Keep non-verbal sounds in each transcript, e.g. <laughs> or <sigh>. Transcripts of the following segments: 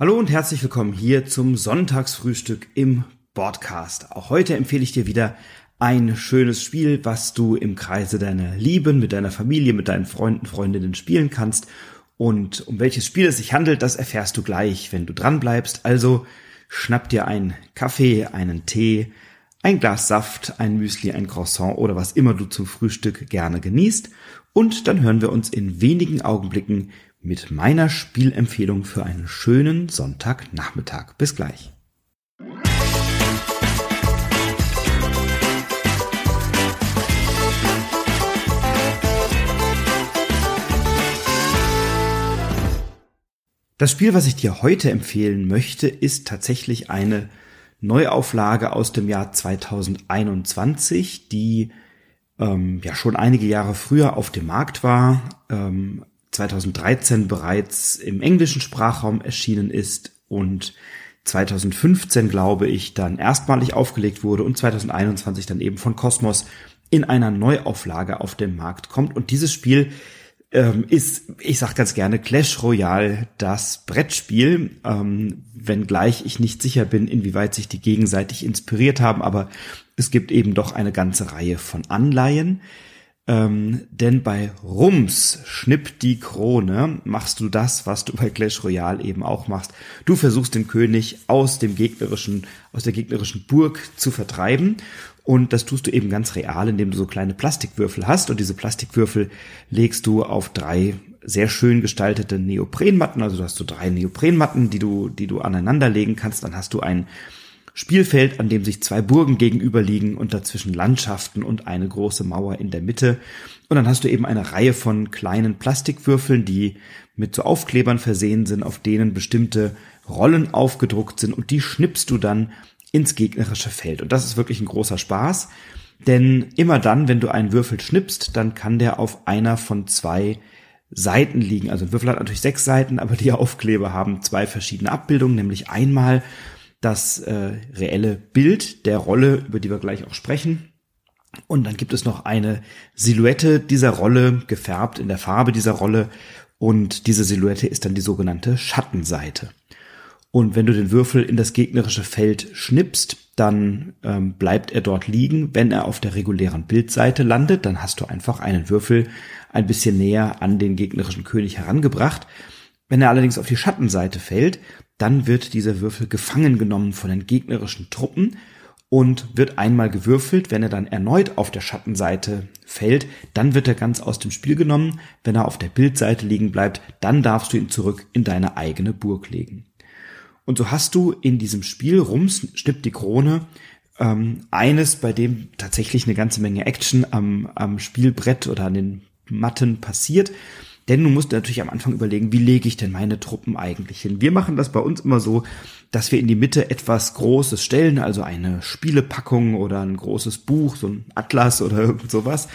Hallo und herzlich willkommen hier zum Sonntagsfrühstück im Podcast. Auch heute empfehle ich dir wieder ein schönes Spiel, was du im Kreise deiner Lieben, mit deiner Familie, mit deinen Freunden, Freundinnen spielen kannst. Und um welches Spiel es sich handelt, das erfährst du gleich, wenn du dran bleibst. Also schnapp dir einen Kaffee, einen Tee, ein Glas Saft, ein Müsli, ein Croissant oder was immer du zum Frühstück gerne genießt. Und dann hören wir uns in wenigen Augenblicken mit meiner Spielempfehlung für einen schönen Sonntagnachmittag. Bis gleich. Das Spiel, was ich dir heute empfehlen möchte, ist tatsächlich eine Neuauflage aus dem Jahr 2021, die ähm, ja schon einige Jahre früher auf dem Markt war, ähm, 2013 bereits im englischen Sprachraum erschienen ist und 2015, glaube ich, dann erstmalig aufgelegt wurde und 2021 dann eben von Cosmos in einer Neuauflage auf den Markt kommt. Und dieses Spiel ähm, ist, ich sag ganz gerne, Clash Royale das Brettspiel, ähm, wenngleich ich nicht sicher bin, inwieweit sich die gegenseitig inspiriert haben, aber es gibt eben doch eine ganze Reihe von Anleihen. Ähm, denn bei Rums Schnipp die Krone machst du das, was du bei Clash Royale eben auch machst. Du versuchst den König aus dem gegnerischen, aus der gegnerischen Burg zu vertreiben. Und das tust du eben ganz real, indem du so kleine Plastikwürfel hast. Und diese Plastikwürfel legst du auf drei sehr schön gestaltete Neoprenmatten. Also du hast so drei Neoprenmatten, die du, die du aneinander legen kannst. Dann hast du ein Spielfeld, an dem sich zwei Burgen gegenüberliegen und dazwischen Landschaften und eine große Mauer in der Mitte. Und dann hast du eben eine Reihe von kleinen Plastikwürfeln, die mit so Aufklebern versehen sind, auf denen bestimmte Rollen aufgedruckt sind und die schnippst du dann ins gegnerische Feld. Und das ist wirklich ein großer Spaß, denn immer dann, wenn du einen Würfel schnippst, dann kann der auf einer von zwei Seiten liegen. Also ein Würfel hat natürlich sechs Seiten, aber die Aufkleber haben zwei verschiedene Abbildungen, nämlich einmal das äh, reelle Bild der Rolle, über die wir gleich auch sprechen. Und dann gibt es noch eine Silhouette dieser Rolle, gefärbt in der Farbe dieser Rolle. Und diese Silhouette ist dann die sogenannte Schattenseite. Und wenn du den Würfel in das gegnerische Feld schnippst, dann ähm, bleibt er dort liegen. Wenn er auf der regulären Bildseite landet, dann hast du einfach einen Würfel ein bisschen näher an den gegnerischen König herangebracht. Wenn er allerdings auf die Schattenseite fällt, dann wird dieser Würfel gefangen genommen von den gegnerischen Truppen und wird einmal gewürfelt. Wenn er dann erneut auf der Schattenseite fällt, dann wird er ganz aus dem Spiel genommen. Wenn er auf der Bildseite liegen bleibt, dann darfst du ihn zurück in deine eigene Burg legen. Und so hast du in diesem Spiel Rums schnippt die Krone ähm, eines, bei dem tatsächlich eine ganze Menge Action am, am Spielbrett oder an den Matten passiert. Denn du musst natürlich am Anfang überlegen, wie lege ich denn meine Truppen eigentlich hin? Wir machen das bei uns immer so, dass wir in die Mitte etwas Großes stellen, also eine Spielepackung oder ein großes Buch, so ein Atlas oder <laughs> irgend sowas,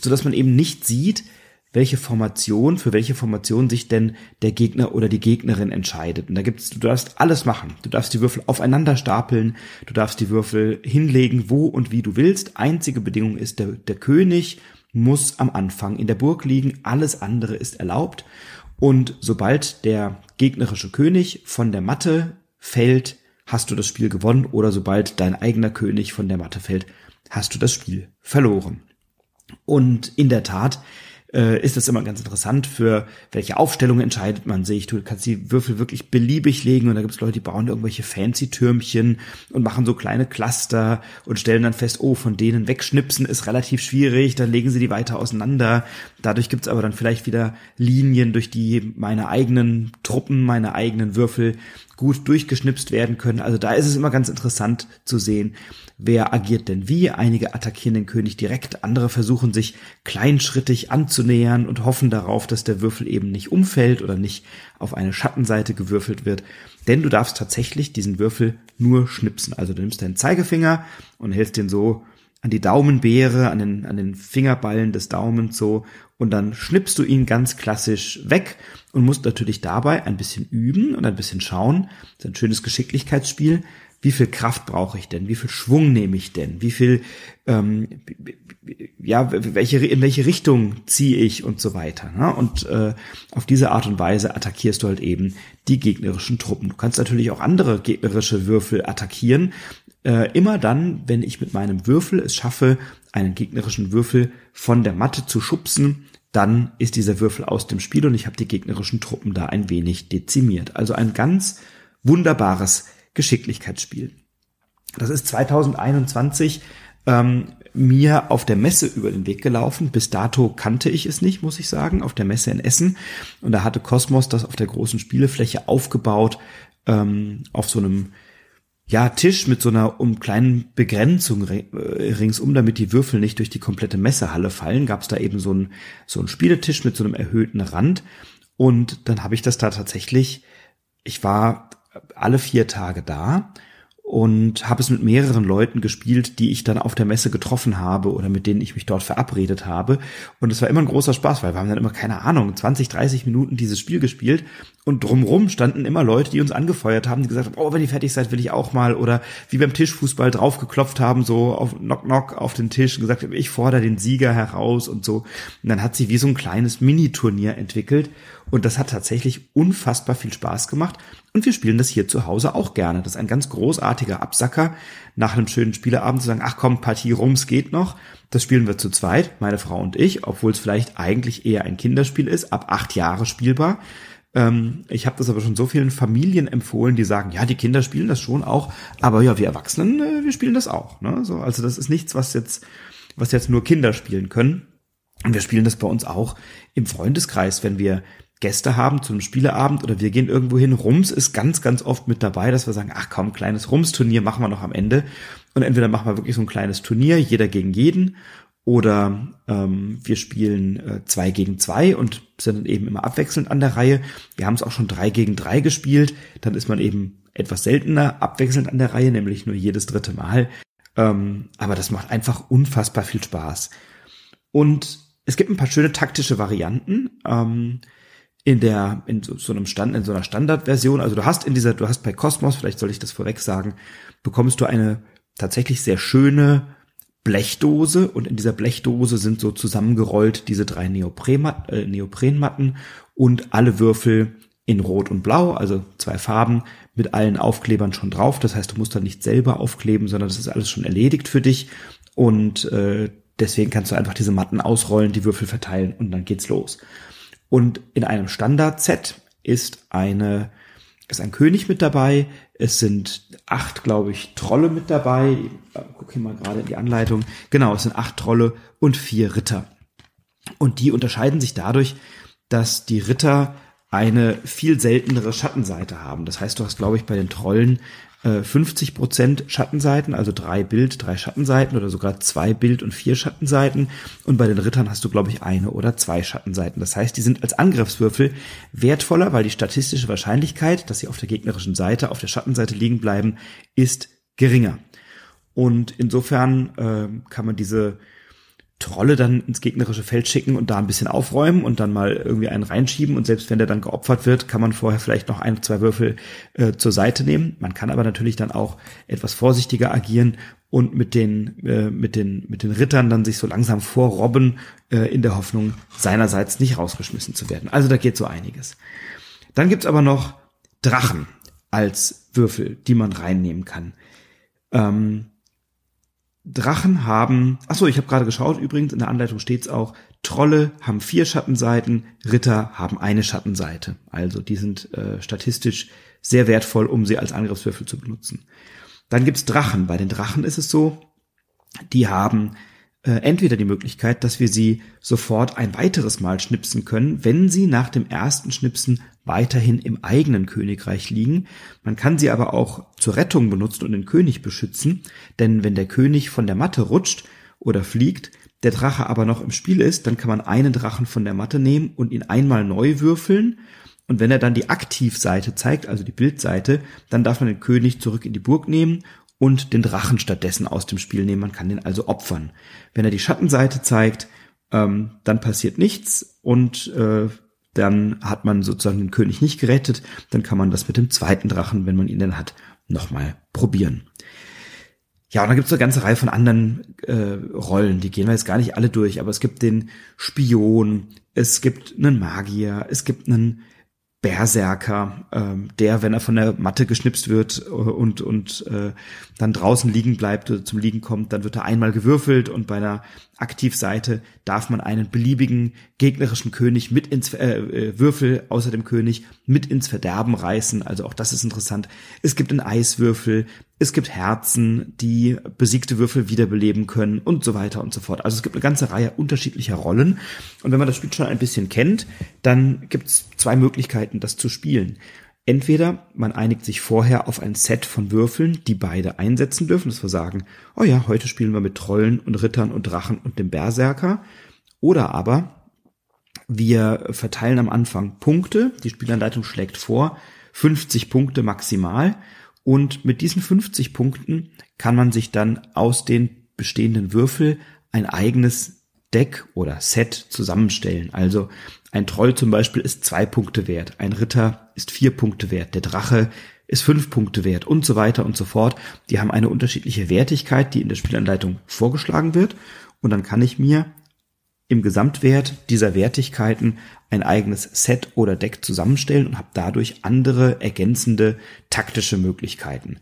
so dass man eben nicht sieht, welche Formation, für welche Formation sich denn der Gegner oder die Gegnerin entscheidet. Und da gibt's, du darfst alles machen. Du darfst die Würfel aufeinander stapeln, du darfst die Würfel hinlegen, wo und wie du willst. Einzige Bedingung ist, der, der König muss am Anfang in der Burg liegen, alles andere ist erlaubt. Und sobald der gegnerische König von der Matte fällt, hast du das Spiel gewonnen oder sobald dein eigener König von der Matte fällt, hast du das Spiel verloren. Und in der Tat äh, ist das immer ganz interessant, für welche Aufstellung entscheidet man sich. Du kannst die Würfel wirklich beliebig legen und da gibt es Leute, die bauen irgendwelche fancy Türmchen und machen so kleine Cluster und stellen dann fest, oh, von denen wegschnipsen ist relativ schwierig, dann legen sie die weiter auseinander. Dadurch gibt es aber dann vielleicht wieder Linien, durch die meine eigenen Truppen, meine eigenen Würfel gut durchgeschnipst werden können. Also da ist es immer ganz interessant zu sehen, wer agiert denn wie. Einige attackieren den König direkt, andere versuchen sich kleinschrittig anzunähern und hoffen darauf, dass der Würfel eben nicht umfällt oder nicht auf eine Schattenseite gewürfelt wird. Denn du darfst tatsächlich diesen Würfel nur schnipsen. Also du nimmst deinen Zeigefinger und hältst den so an die Daumenbeere, an den, an den Fingerballen des Daumens so und dann schnippst du ihn ganz klassisch weg und musst natürlich dabei ein bisschen üben und ein bisschen schauen. Das ist ein schönes Geschicklichkeitsspiel. Wie viel Kraft brauche ich denn? Wie viel Schwung nehme ich denn? Wie viel, ähm, ja, welche, in welche Richtung ziehe ich und so weiter. Ne? Und äh, auf diese Art und Weise attackierst du halt eben die gegnerischen Truppen. Du kannst natürlich auch andere gegnerische Würfel attackieren, äh, immer dann, wenn ich mit meinem Würfel es schaffe, einen gegnerischen Würfel von der Matte zu schubsen, dann ist dieser Würfel aus dem Spiel und ich habe die gegnerischen Truppen da ein wenig dezimiert. Also ein ganz wunderbares Geschicklichkeitsspiel. Das ist 2021 ähm, mir auf der Messe über den Weg gelaufen. Bis dato kannte ich es nicht, muss ich sagen, auf der Messe in Essen. Und da hatte Cosmos das auf der großen Spielefläche aufgebaut, ähm, auf so einem ja, Tisch mit so einer um kleinen Begrenzung äh, ringsum, damit die Würfel nicht durch die komplette Messehalle fallen, gab es da eben so einen so einen Spieletisch mit so einem erhöhten Rand. Und dann habe ich das da tatsächlich, ich war alle vier Tage da und habe es mit mehreren Leuten gespielt, die ich dann auf der Messe getroffen habe oder mit denen ich mich dort verabredet habe. Und es war immer ein großer Spaß, weil wir haben dann immer, keine Ahnung, 20, 30 Minuten dieses Spiel gespielt und drumrum standen immer Leute, die uns angefeuert haben, die gesagt haben, oh, wenn ihr fertig seid, will ich auch mal. Oder wie beim Tischfußball draufgeklopft haben, so auf Knock Knock auf den Tisch und gesagt haben, ich fordere den Sieger heraus und so. Und dann hat sie wie so ein kleines Mini-Turnier entwickelt. Und das hat tatsächlich unfassbar viel Spaß gemacht. Und wir spielen das hier zu Hause auch gerne. Das ist ein ganz großartiger Absacker, nach einem schönen Spieleabend zu sagen, ach komm, Partie Rums geht noch. Das spielen wir zu zweit, meine Frau und ich, obwohl es vielleicht eigentlich eher ein Kinderspiel ist, ab acht Jahre spielbar. Ähm, ich habe das aber schon so vielen Familien empfohlen, die sagen, ja, die Kinder spielen das schon auch, aber ja, wir Erwachsenen, äh, wir spielen das auch. Ne? So, also das ist nichts, was jetzt, was jetzt nur Kinder spielen können. Und wir spielen das bei uns auch im Freundeskreis, wenn wir Gäste haben zu einem Spieleabend oder wir gehen irgendwo hin. Rums ist ganz, ganz oft mit dabei, dass wir sagen, ach komm, kleines Rums-Turnier machen wir noch am Ende. Und entweder machen wir wirklich so ein kleines Turnier, jeder gegen jeden, oder ähm, wir spielen äh, zwei gegen zwei und sind dann eben immer abwechselnd an der Reihe. Wir haben es auch schon drei gegen drei gespielt. Dann ist man eben etwas seltener abwechselnd an der Reihe, nämlich nur jedes dritte Mal. Ähm, aber das macht einfach unfassbar viel Spaß. Und es gibt ein paar schöne taktische Varianten. Ähm, in der, in so, so einem Stand, in so einer Standardversion, also du hast in dieser, du hast bei Cosmos, vielleicht soll ich das vorweg sagen, bekommst du eine tatsächlich sehr schöne Blechdose und in dieser Blechdose sind so zusammengerollt diese drei Neoprenmat äh, Neoprenmatten und alle Würfel in Rot und Blau, also zwei Farben mit allen Aufklebern schon drauf. Das heißt, du musst da nicht selber aufkleben, sondern das ist alles schon erledigt für dich und äh, deswegen kannst du einfach diese Matten ausrollen, die Würfel verteilen und dann geht's los. Und in einem Standard-Set ist eine, ist ein König mit dabei. Es sind acht, glaube ich, Trolle mit dabei. Guck hier mal gerade in die Anleitung. Genau, es sind acht Trolle und vier Ritter. Und die unterscheiden sich dadurch, dass die Ritter eine viel seltenere Schattenseite haben. Das heißt, du hast, glaube ich, bei den Trollen 50 äh, Prozent Schattenseiten, also drei Bild, drei Schattenseiten oder sogar zwei Bild und vier Schattenseiten. Und bei den Rittern hast du, glaube ich, eine oder zwei Schattenseiten. Das heißt, die sind als Angriffswürfel wertvoller, weil die statistische Wahrscheinlichkeit, dass sie auf der gegnerischen Seite, auf der Schattenseite liegen bleiben, ist geringer. Und insofern äh, kann man diese Trolle dann ins gegnerische Feld schicken und da ein bisschen aufräumen und dann mal irgendwie einen reinschieben und selbst wenn der dann geopfert wird, kann man vorher vielleicht noch ein, zwei Würfel äh, zur Seite nehmen. Man kann aber natürlich dann auch etwas vorsichtiger agieren und mit den äh, mit den mit den Rittern dann sich so langsam vorrobben äh, in der Hoffnung seinerseits nicht rausgeschmissen zu werden. Also da geht so einiges. Dann gibt's aber noch Drachen als Würfel, die man reinnehmen kann. Ähm, Drachen haben, ach so, ich habe gerade geschaut, übrigens in der Anleitung steht's auch, Trolle haben vier Schattenseiten, Ritter haben eine Schattenseite. Also die sind äh, statistisch sehr wertvoll, um sie als Angriffswürfel zu benutzen. Dann gibt's Drachen. Bei den Drachen ist es so, die haben äh, entweder die Möglichkeit, dass wir sie sofort ein weiteres Mal schnipsen können, wenn sie nach dem ersten Schnipsen weiterhin im eigenen Königreich liegen. Man kann sie aber auch zur Rettung benutzen und den König beschützen, denn wenn der König von der Matte rutscht oder fliegt, der Drache aber noch im Spiel ist, dann kann man einen Drachen von der Matte nehmen und ihn einmal neu würfeln. Und wenn er dann die Aktivseite zeigt, also die Bildseite, dann darf man den König zurück in die Burg nehmen und den Drachen stattdessen aus dem Spiel nehmen. Man kann den also opfern. Wenn er die Schattenseite zeigt, ähm, dann passiert nichts und äh, dann hat man sozusagen den König nicht gerettet. Dann kann man das mit dem zweiten Drachen, wenn man ihn denn hat, nochmal probieren. Ja, und dann gibt es eine ganze Reihe von anderen äh, Rollen, die gehen wir jetzt gar nicht alle durch, aber es gibt den Spion, es gibt einen Magier, es gibt einen Berserker, ähm, der, wenn er von der Matte geschnipst wird äh, und, und äh, dann draußen liegen bleibt oder zum Liegen kommt, dann wird er einmal gewürfelt und bei einer Aktivseite darf man einen beliebigen gegnerischen König mit ins äh, äh, Würfel außer dem König mit ins Verderben reißen. Also auch das ist interessant. Es gibt einen Eiswürfel, es gibt Herzen, die besiegte Würfel wiederbeleben können und so weiter und so fort. Also es gibt eine ganze Reihe unterschiedlicher Rollen. Und wenn man das Spiel schon ein bisschen kennt, dann gibt es zwei Möglichkeiten, das zu spielen. Entweder man einigt sich vorher auf ein Set von Würfeln, die beide einsetzen dürfen, wir sagen, oh ja, heute spielen wir mit Trollen und Rittern und Drachen und dem Berserker. Oder aber wir verteilen am Anfang Punkte, die Spielanleitung schlägt vor, 50 Punkte maximal und mit diesen 50 Punkten kann man sich dann aus den bestehenden Würfel ein eigenes Deck oder Set zusammenstellen. Also ein Troll zum Beispiel ist zwei Punkte wert, ein Ritter ist vier Punkte wert, der Drache ist fünf Punkte wert und so weiter und so fort. Die haben eine unterschiedliche Wertigkeit, die in der Spielanleitung vorgeschlagen wird. Und dann kann ich mir im Gesamtwert dieser Wertigkeiten ein eigenes Set oder Deck zusammenstellen und habe dadurch andere ergänzende taktische Möglichkeiten.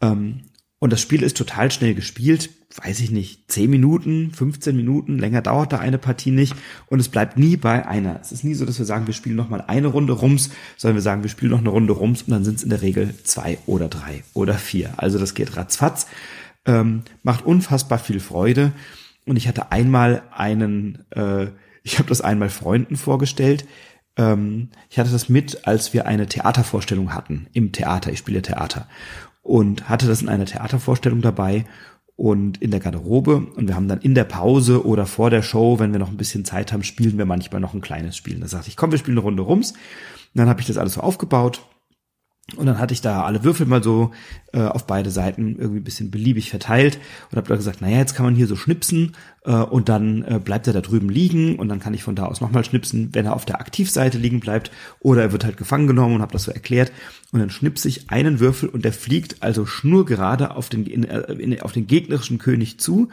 Ähm, und das Spiel ist total schnell gespielt, weiß ich nicht, 10 Minuten, 15 Minuten, länger dauert da eine Partie nicht und es bleibt nie bei einer. Es ist nie so, dass wir sagen, wir spielen noch mal eine Runde Rums, sondern wir sagen, wir spielen noch eine Runde Rums und dann sind es in der Regel zwei oder drei oder vier. Also das geht ratzfatz, ähm, macht unfassbar viel Freude und ich hatte einmal einen, äh, ich habe das einmal Freunden vorgestellt. Ähm, ich hatte das mit, als wir eine Theatervorstellung hatten im Theater. Ich spiele Theater und hatte das in einer Theatervorstellung dabei und in der Garderobe und wir haben dann in der Pause oder vor der Show, wenn wir noch ein bisschen Zeit haben, spielen wir manchmal noch ein kleines Spiel. Da sagte ich, komm, wir spielen eine Runde rums. Und dann habe ich das alles so aufgebaut und dann hatte ich da alle Würfel mal so äh, auf beide Seiten irgendwie ein bisschen beliebig verteilt und habe da gesagt, naja, jetzt kann man hier so schnipsen äh, und dann äh, bleibt er da drüben liegen und dann kann ich von da aus nochmal schnipsen, wenn er auf der Aktivseite liegen bleibt oder er wird halt gefangen genommen und habe das so erklärt. Und dann schnipse ich einen Würfel und der fliegt also schnurgerade auf den, in, äh, in, auf den gegnerischen König zu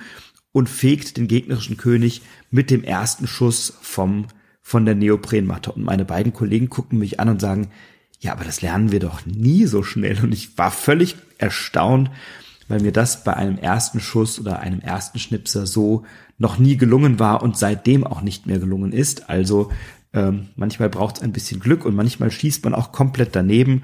und fegt den gegnerischen König mit dem ersten Schuss vom von der Neoprenmatte. Und meine beiden Kollegen gucken mich an und sagen, ja, aber das lernen wir doch nie so schnell. Und ich war völlig erstaunt, weil mir das bei einem ersten Schuss oder einem ersten Schnipser so noch nie gelungen war und seitdem auch nicht mehr gelungen ist. Also ähm, manchmal braucht es ein bisschen Glück und manchmal schießt man auch komplett daneben.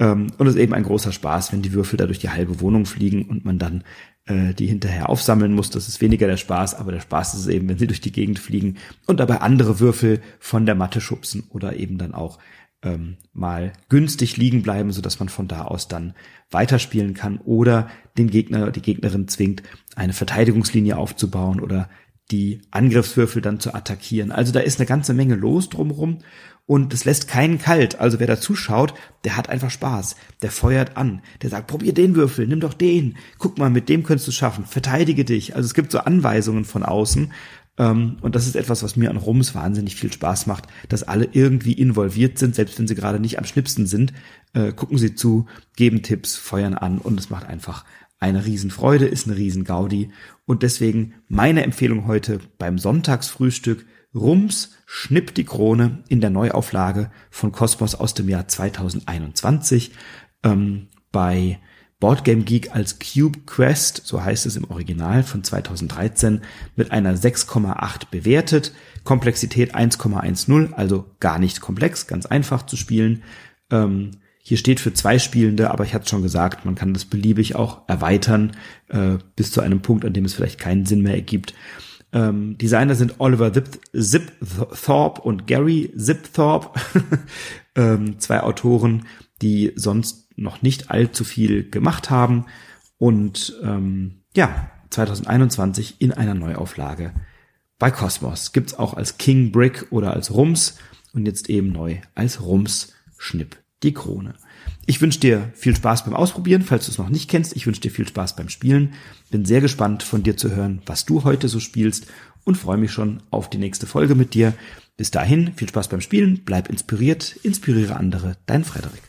Ähm, und es ist eben ein großer Spaß, wenn die Würfel da durch die halbe Wohnung fliegen und man dann äh, die hinterher aufsammeln muss. Das ist weniger der Spaß, aber der Spaß ist eben, wenn sie durch die Gegend fliegen und dabei andere Würfel von der Matte schubsen oder eben dann auch ähm, mal günstig liegen bleiben, so dass man von da aus dann weiterspielen kann oder den Gegner oder die Gegnerin zwingt, eine Verteidigungslinie aufzubauen oder die Angriffswürfel dann zu attackieren. Also da ist eine ganze Menge los drumherum und es lässt keinen kalt. Also wer da zuschaut, der hat einfach Spaß. Der feuert an. Der sagt, probier den Würfel, nimm doch den. Guck mal, mit dem könntest du schaffen. Verteidige dich. Also es gibt so Anweisungen von außen und das ist etwas, was mir an Rums wahnsinnig viel Spaß macht, dass alle irgendwie involviert sind, selbst wenn sie gerade nicht am Schnipsen sind, äh, gucken sie zu, geben Tipps, feuern an und es macht einfach eine Riesenfreude, ist eine Riesengaudi. Und deswegen meine Empfehlung heute beim Sonntagsfrühstück Rums Schnipp die Krone in der Neuauflage von Kosmos aus dem Jahr 2021 ähm, bei Boardgame Geek als Cube Quest, so heißt es im Original von 2013, mit einer 6,8 bewertet. Komplexität 1,10, also gar nicht komplex, ganz einfach zu spielen. Ähm, hier steht für zwei Spielende, aber ich hatte schon gesagt, man kann das beliebig auch erweitern äh, bis zu einem Punkt, an dem es vielleicht keinen Sinn mehr ergibt. Ähm, Designer sind Oliver Zip, Zip Thorpe und Gary Zip Thorpe, <laughs> ähm, zwei Autoren, die sonst noch nicht allzu viel gemacht haben und ähm, ja, 2021 in einer Neuauflage bei Cosmos. Gibt's auch als King Brick oder als Rums und jetzt eben neu als Rums Schnipp die Krone. Ich wünsche dir viel Spaß beim Ausprobieren, falls du es noch nicht kennst. Ich wünsche dir viel Spaß beim Spielen. Bin sehr gespannt von dir zu hören, was du heute so spielst und freue mich schon auf die nächste Folge mit dir. Bis dahin, viel Spaß beim Spielen, bleib inspiriert, inspiriere andere, dein Frederik.